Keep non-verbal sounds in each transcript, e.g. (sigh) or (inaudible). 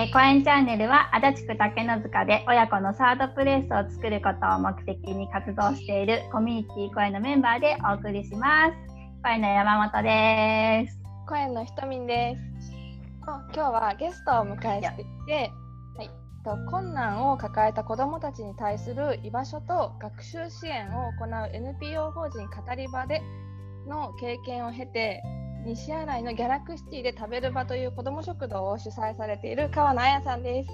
えー、コエンチャンネルは足立区竹の塚で親子のサードプレイスを作ることを目的に活動しているコミュニティ声のメンバーでお送りします。声の山本です。声のひとみんです。今日はゲストをお迎えしていて、はい、と困難を抱えた子どもたちに対する居場所と学習支援を行う NPO 法人語り場での経験を経て西新井のギャラクシティで食べる場という子ども食堂を主催されている川野彩さんです。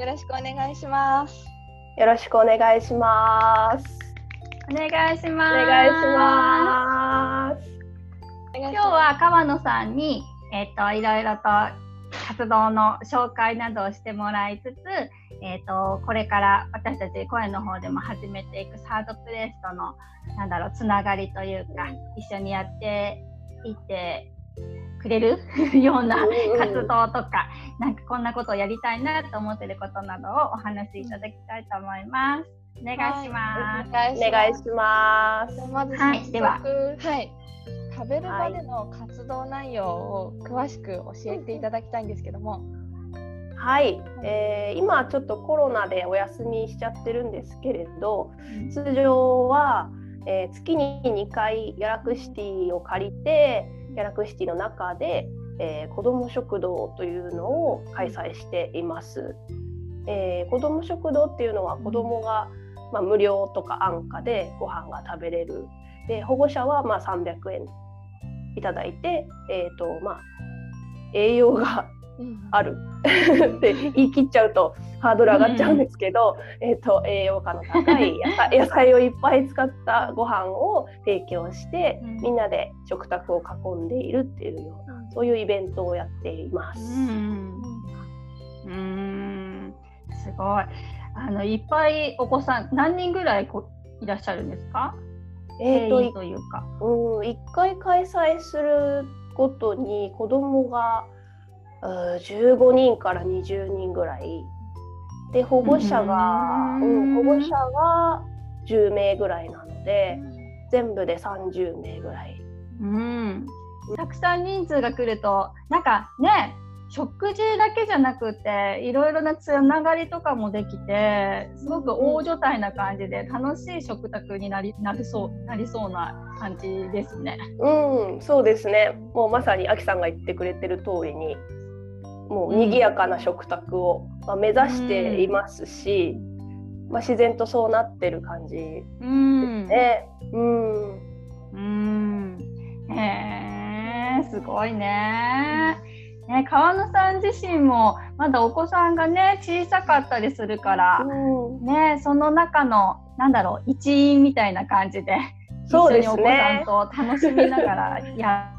よろしくお願いします。よろしくお願いします。お願いします。お願いします。今日は川野さんにえっ、ー、といろいろと活動の紹介などをしてもらいつつ、えーと、これから私たち声の方でも始めていくサードプレイスとのなんだろうつながりというか一緒にやっていってくれる？(laughs) ような活動とか、なんかこんなことをやりたいなと思ってることなどをお話しいただきたいと思います。お願いします。はい、お願いします。まずはい、では、はい、食べる場での活動内容を詳しく教えていただきたいんですけども。はい、えー、今ちょっとコロナでお休みしちゃってるんですけれど、通常はえー、月に2回ギャラクシティを借りてギャラクシティの中で、えー、子ども食堂というのを開催しています。えー、子ども食堂っていうのは子どもが、まあ、無料とか安価でご飯が食べれるで保護者はまあ300円いただいて、えーとまあ、栄養がある。(laughs) って言い切っちゃうとハードル上がっちゃうんですけど、うん、えーと、栄養価の高い野菜をいっぱい使ったご飯を提供して、うん、みんなで食卓を囲んでいるっていうような、そういうイベントをやっています。うん、すごい。あのいっぱいお子さん何人ぐらいこいらっしゃるんですか？えーと、というか。うん、1回開催するごとに子供が15人から20人ぐらいで保護者が、うん、保護者が10名ぐらいなので全部で30名ぐらい。うんたくさん人数が来るとなんかね食事だけじゃなくていろいろなつながりとかもできてすごく大所帯な感じで楽しい食卓になりなりそうなりそうな感じですね。うん、そうですね。もうまさにあきさんが言ってくれてる通りにもう賑やかな食卓を、まあ、目指していますし、まあ、自然とそうなってる感じ。ですね。うん、うん。へえすごいね。ね、川野さん自身もまだお子さんがね小さかったりするから、うん、ね、その中のなんだろう一員みたいな感じでそうです、ね、一緒にお子さんと楽しみながらや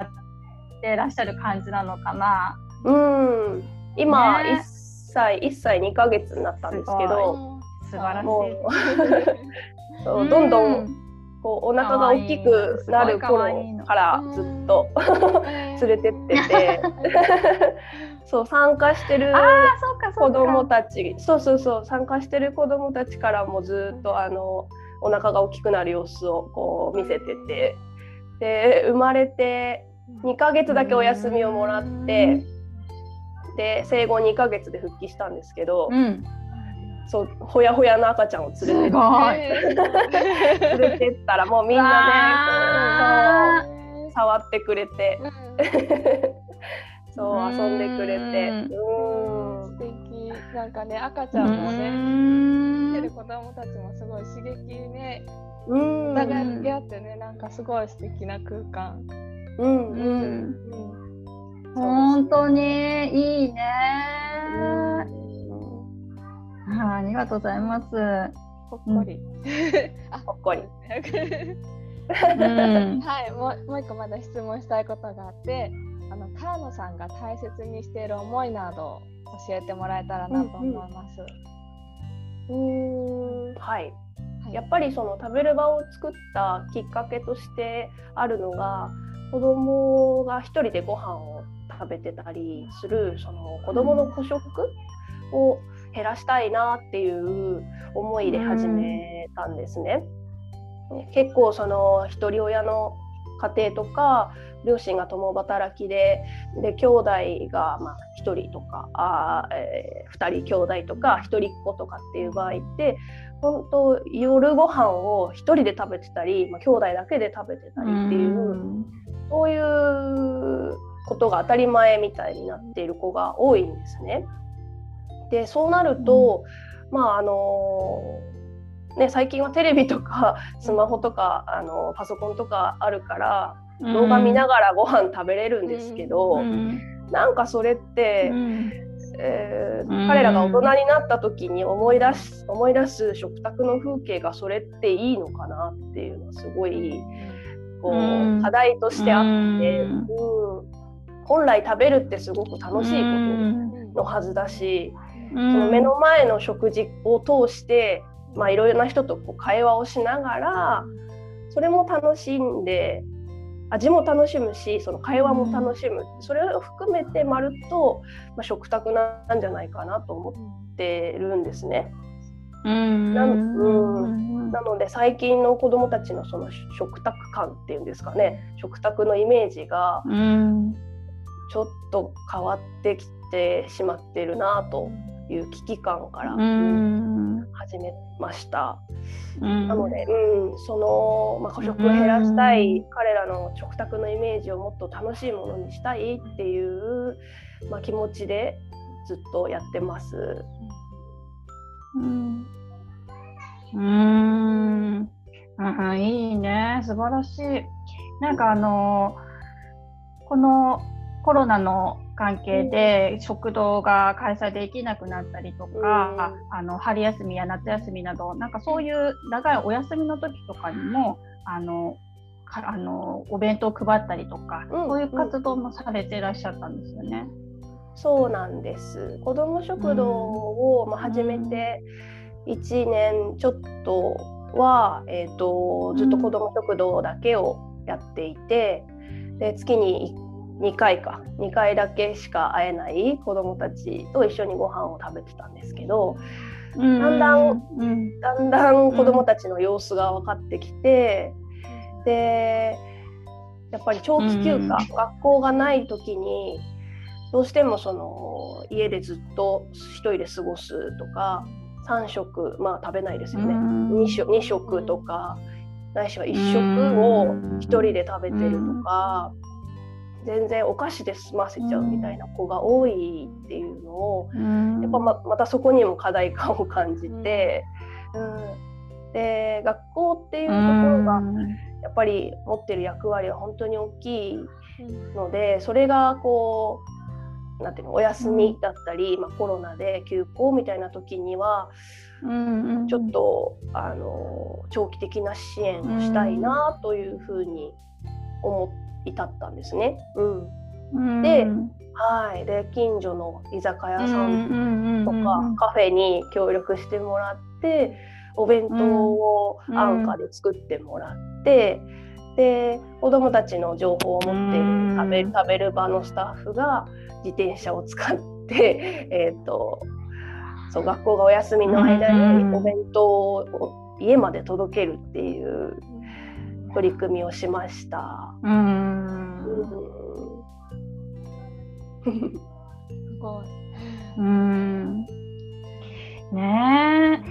ってらっしゃる感じなのかな。うん。今、1歳1歳2か月になったんですけど素晴らしい。(laughs) そうどんどんこうお腹が大きくなる頃からずっと連れてってて。(laughs) そう参加してる子供たちそうそうそう参加してる子供たちからもずっとあのお腹が大きくなる様子をこう見せてて。で生まれて2ヶ月だけお休みをもらってで生後2ヶ月で復帰したんですけど、うん、そうほやほやの赤ちゃんを連れて (laughs) 連れてったらもうみんなね触ってくれて、そう遊んでくれて、うん、素敵。なんかね赤ちゃんもね見てる子供たちもすごい刺激ね。お互い向き合ってねなんかすごい素敵な空間。うん、うん、うん本当にいいね、うん、ありがとうございます。ほっこり。(laughs) ほっこり。はい、もうもう一個まだ質問したいことがあって、あの川野さんが大切にしている思いなど教えてもらえたらなと思います。うん、うんはい。やっぱりその食べる場を作ったきっかけとしてあるのが子供が一人でご飯を食べてたりするその子どもの孤食を減らしたいなっていう思いで始めたんですね。結構その一人親の家庭とか両親が共働きでで兄弟がまあ1人とかあ、えー、2人兄弟とか1人っ子とかっていう場合って本当夜ご飯を1人で食べてたり、まあ、兄弟だけで食べてたりっていう、うそういうことが当たり前みたいになっている子が多いんですね。でそうなると、うん、まああのね、最近はテレビとかスマホとかあのパソコンとかあるから動画見ながらご飯食べれるんですけど、うん、なんかそれって、うん、えー、彼らが大人になった時に思い出す思い出す食卓の風景がそれっていいのかなっていうのはすごいこう、課題としてあって、うん本来食べるってすごく楽しいことのはずだし、その目の前の食事を通してまあ、いろいろな人とこう会話をしながらそれも楽しんで味も楽しむしその会話も楽しむ、うん、それを含めてまると、まあ、食卓なんじゃないかなと思ってるんですね。うん。なうん、なので最近の子どもたちのその食卓感っていうんですかね。食卓のイメージがちょっと変わってきてしまってるなという危機感から、始めました。なので、うん、その、まあ、孤食を減らしたい、彼らの食卓のイメージをもっと楽しいものにしたいっていう、まあ、気持ちでずっとやってます。うん、うんあいいね素晴らしい。なんかあのこのコロナの関係で食堂が開催できなくなったりとか、うん、あの春休みや夏休みなどなんかそういう長いお休みの時とかにもあのあのお弁当を配ったりとか、うん、そういう活動もされていらっしゃったんですよね。そうなんです。子ども食堂を、まあ、始めて1年ちょっとは、えーと、ずっと子ども食堂だけをやっていて、で月に2回か。2回だけしか会えない子どもたちと一緒にご飯を食べてたんですけどだんだん、うん、だんだん子どもたちの様子が分かってきて、でやっぱり長期休暇、学校がない時にどうしてもその家でずっと1人で過ごすとか3食まあ食べないですよね、2, 食2食とかないしは1食を1人で食べてるとか。全然お菓子で済ませちゃうみたいな子が多いっていうのを、うん、やっぱままたそこにも課題感を感じて、うん、で学校っていうところがやっぱり持ってる役割は本当に大きいのでそれがこうなんていうのお休みだったり、まあ、コロナで休校みたいな時には、うんちょっとあの長期的な支援をしたいなというふうに思って。至ったんですね。うん、で,、はい、で近所の居酒屋さんとかカフェに協力してもらってお弁当を安価で作ってもらって。で子どもたちの情報を持っている食べ食べる場のスタッフが自転車を使って、(laughs) えーと、そう学校がお休みの間にお弁当を家まで届けるっていう取り組みをしました。うん。すごい。うん。ね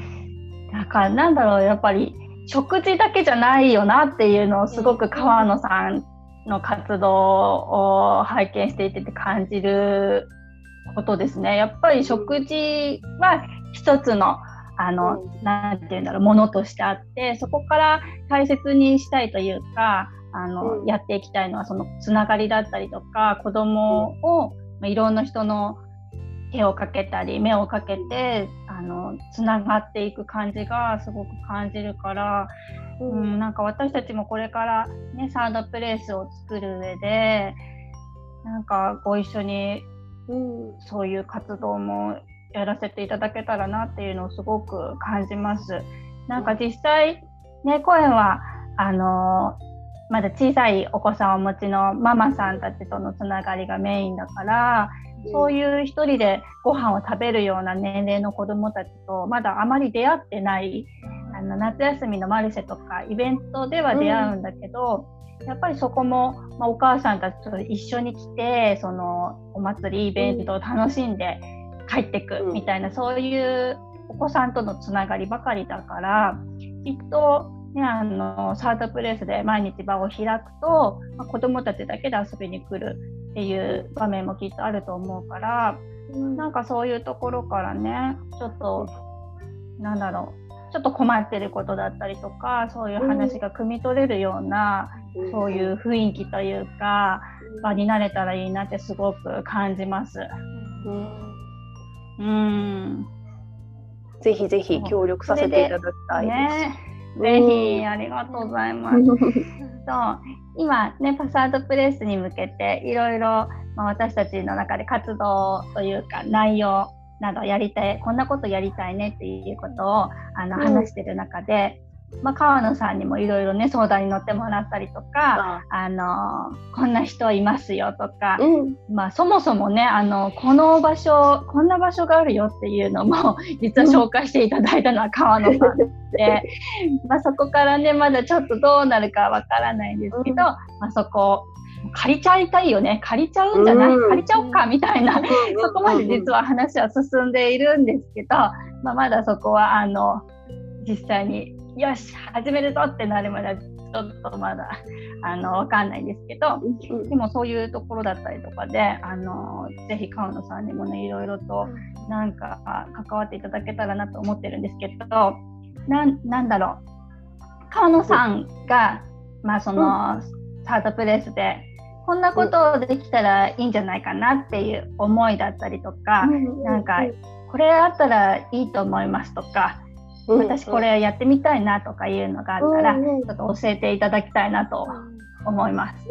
え。だからなんだろうやっぱり食事だけじゃないよなっていうのをすごく川野さんの活動を拝見していて感じることですね。やっぱり食事は一つのあの、なんて言うんだろう、ものとしてあって、そこから大切にしたいというか、あの、うん、やっていきたいのは、そのつながりだったりとか、子供を、まいろんな人の手をかけたり、目をかけて、あの、つながっていく感じがすごく感じるから、うん、うん、なんか私たちもこれからね、サードプレイスを作る上で、なんかご一緒に、うん、そういう活動もやらせていただけたらなっていうのをすごく感じます。なんか実際ね声はあのまだ小さいお子さんをお持ちのママさんたちとのつながりがメインだから、そういう一人でご飯を食べるような年齢の子どもたちとまだあまり出会ってないあの夏休みのマルシェとかイベントでは出会うんだけど、やっぱりそこも、まあ、お母さんたちと一緒に来てそのお祭りイベントを楽しんで帰ってくみたいな、うん、そういうお子さんとのつながりばかりだからきっと、ね、あのサードプレイスで毎日場を開くと、まあ、子どもたちだけで遊びに来るっていう場面もきっとあると思うから、うん、なんかそういうところからねちょっとなんだろうちょっと困ってることだったりとかそういう話が汲み取れるような、うん、そういう雰囲気というか場になれたらいいなってすごく感じます。うん、うん。ぜひぜひ協力させていただきたいです。ね、ぜひありがとうございます。(laughs) そう。今ねパサードプレスに向けていろいろ私たちの中で活動というか内容などやりたいこんなことやりたいねっていうことをあの話してる中で、まあ、川野さんにもいろいろね相談に乗ってもらったりとか、あのこんな人いますよとか、うん、まあ、そもそもねあのこの場所こんな場所があるよっていうのも (laughs) 実は紹介していただいたのは川野さんで、まあ、そこからねまだちょっとどうなるかわからないんですけど、うん、まあ、そこ借りちゃいたいよね。借りちゃうんじゃない、うん、借りちゃおうかみたいな、そこまで実は話は進んでいるんですけど、まあ、まだそこはあの実際によし始めるぞってなるまでちょっとまだあの分かんないですけど、でもそういうところだったりとかであのぜひ川野さんにもねいろいろとなんか関わっていただけたらなと思ってるんですけどなんだろう。川野さんが、まあその、サードプレイスでこんなことできたらいいんじゃないかなっていう思いだったりとか、なんかこれあったらいいと思いますとか私これやってみたいなとかいうのがあったら、ちょっと教えていただきたいなと思います。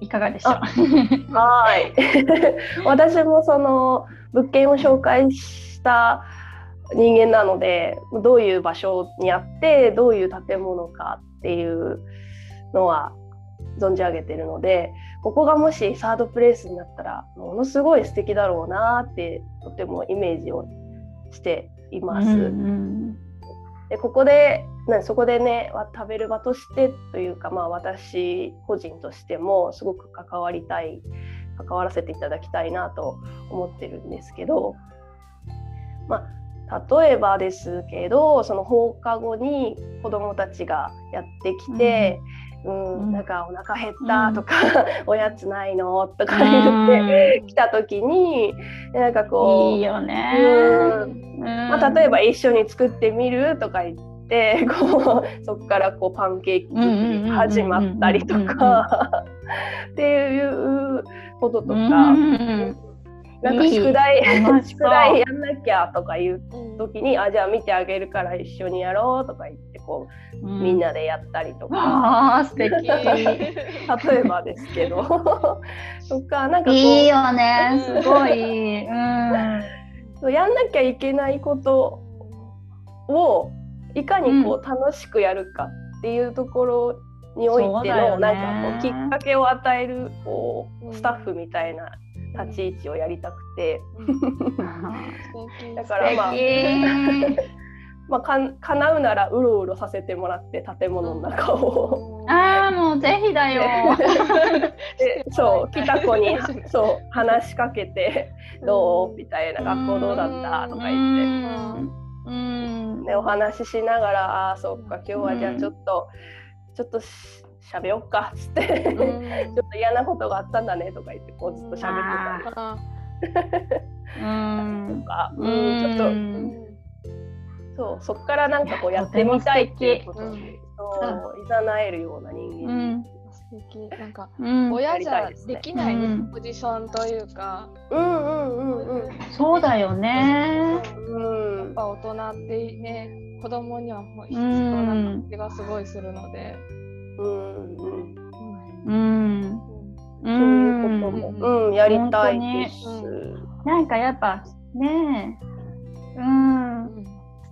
いかがでしょう？はい。(laughs) 私もその物件を紹介した人間なので、どういう場所にあってどういう建物かっていうのは存じ上げてるので、ここがもしサードプレイスになったらものすごい素敵だろうなってとてもイメージをしています。うんうん、でここでそこでね食べる場としてというか、まあ、私個人としてもすごく関わりたい関わらせていただきたいなと思ってるんですけど、まあ、例えばですけどその放課後に子どもたちがやってきて、うん、うん、なんかお腹減ったとか、うん、(laughs) おやつないの？とか言って来た時になんかこういいよね、うん。まあ、例えば一緒に作ってみるとか言って (laughs) こうそこからこうパンケーキ作り始まったりとか。(laughs) っていうこととか。なんか宿題 (laughs) 宿題やんなきゃとかいう時に、あじゃあ見てあげるから一緒にやろうとか言ってこう、うん、みんなでやったりとか。あ素敵。(laughs) 例えばですけど。(laughs) とかなんかいいよね。すごい、うん。そうやんなきゃいけないことをいかにこう楽しくやるかっていうところにおいての、なんかこうきっかけを与えるこうスタッフみたいな立ち位置をやりたくて、(laughs) だからまあ (laughs) まあ、か叶うならうろうろさせてもらって建物の中を。ああもうぜひだよ。(laughs) でそう来た子にそう話しかけて「どう?」みたいな「学校どうだった?」とか言って。うん。でお話ししながら「ああそっか今日はじゃあちょっとちょっとしゃべよっか」っつって。ちょっと嫌なことがあったんだね」とか言ってこうずっとしゃべってた。りと (laughs) か、うん、ちょっと。そうそこからなんかこうやってみたいっていうことに、そういざなえるような人間、うん。素敵。なんか、うん、親じゃできない、ポジションというか、うんうんうんうん、そうだよね、うん、やっぱ大人ってね子供には必要な感じがすごいするので、うんうんうん、そういうことも、うん、やりたいです。なん。かやっぱねえうん、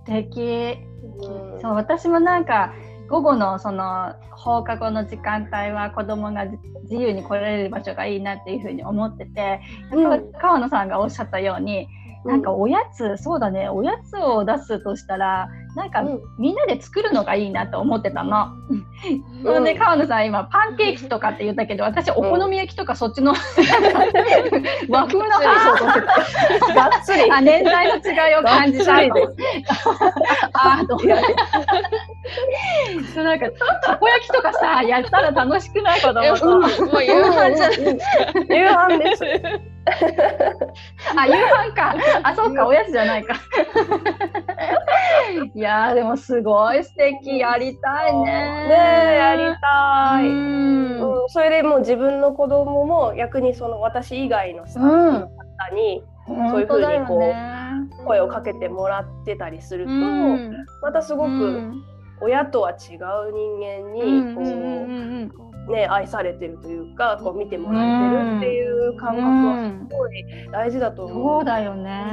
素敵、うん、そう私もなん。か午後のその放課後の時間帯は子供が自由に来られる場所がいいなっていうふうに思ってて、うん、川野さん。がおっしゃったようになんかおやつ、そうだね。おやつを出すとしたらなんか、みんなで作るのがいいなと思ってたの。そん。で川野さん今パンケーキとかって言ったけど私お好み焼きとかそっちの和風の話をとしてたがっつり。あ年代の違いを感じたがっつり。であとそうなんかたこ焼きとかさやったら楽しくない子供と、もう夕飯じゃない。夕飯です。(laughs) あ夕飯か。あそうかおやつじゃないか。(laughs) いやーでもすごい素敵。やりたいね。ねえやりたい。ううん。ん、それでもう自分の子供も逆にその私以外のスタッフの方にそういうふうにこう声をかけてもらってたりすると、うん。またすごく親とは違う人間にこう、ね、愛されてるというかこう見てもらえてるっていう感覚はすごい大事だと思う。そうだよね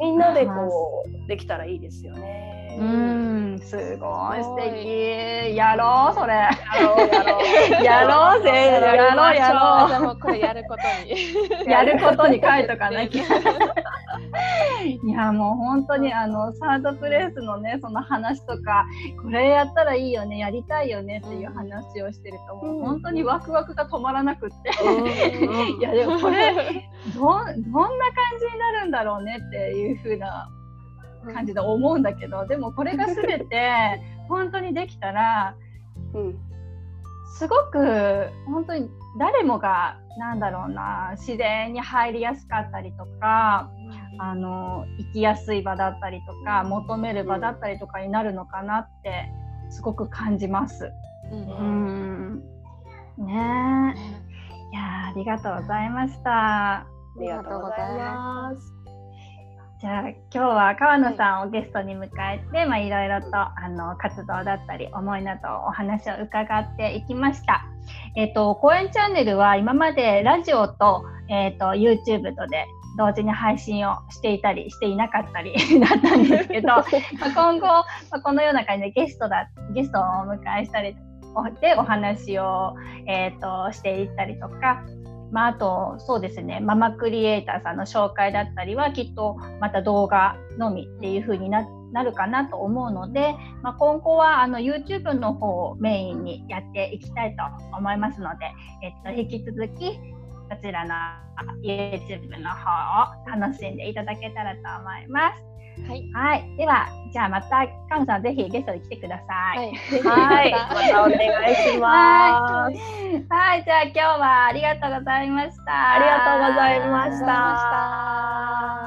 みんなでこうできたらいいですよね。うんすごい素敵。やろうそれ。やろうやろう。やろうぜ。やろうやろうじゃあもう。これやることに。やることに書いとかなきゃ。(laughs) いやもう本当にあのサードプレイスのねその話とかこれやったらいいよねやりたいよねっていう話をしてるともう本当にワクワクが止まらなくって。(laughs) いやでもこれどどんな感じになるんだろうねっていう風な感じで思うんだけどでもこれが全て (laughs) 本当にできたらうん。すごく本当に誰もがなんだろうな自然に入りやすかったりとかあの生きやすい場だったりとか求める場だったりとかになるのかなってすごく感じます。うん。ね。えいやーありがとうございました。ありがとうございます。じゃあ今日は川野さんをゲストに迎えて、まあ、いろいろとあの活動だったり思いなどお話を伺っていきました。えっ、と公演チャンネルは今までラジオと,、えー、と YouTube とで同時に配信をしていたりしていなかったりだったんですけど (laughs) まあ今後、まあ、このような感じでゲストだゲストをお迎えしたりでお話を、えー、としていったりとかまあ、あとそうですねママクリエイターさんの紹介だったりはきっとまた動画のみっていう風になるかなと思うので、まあ、今後はあの YouTube の方をメインにやっていきたいと思いますので、えっと、引き続きこちらの YouTube の方を楽しんでいただけたらと思います。はい。はい、ではじゃあまたカンさんぜひゲストに来てください。はい、(laughs) またお願いします。はい、じゃあ今日はありがとうございました。ありがとうございました。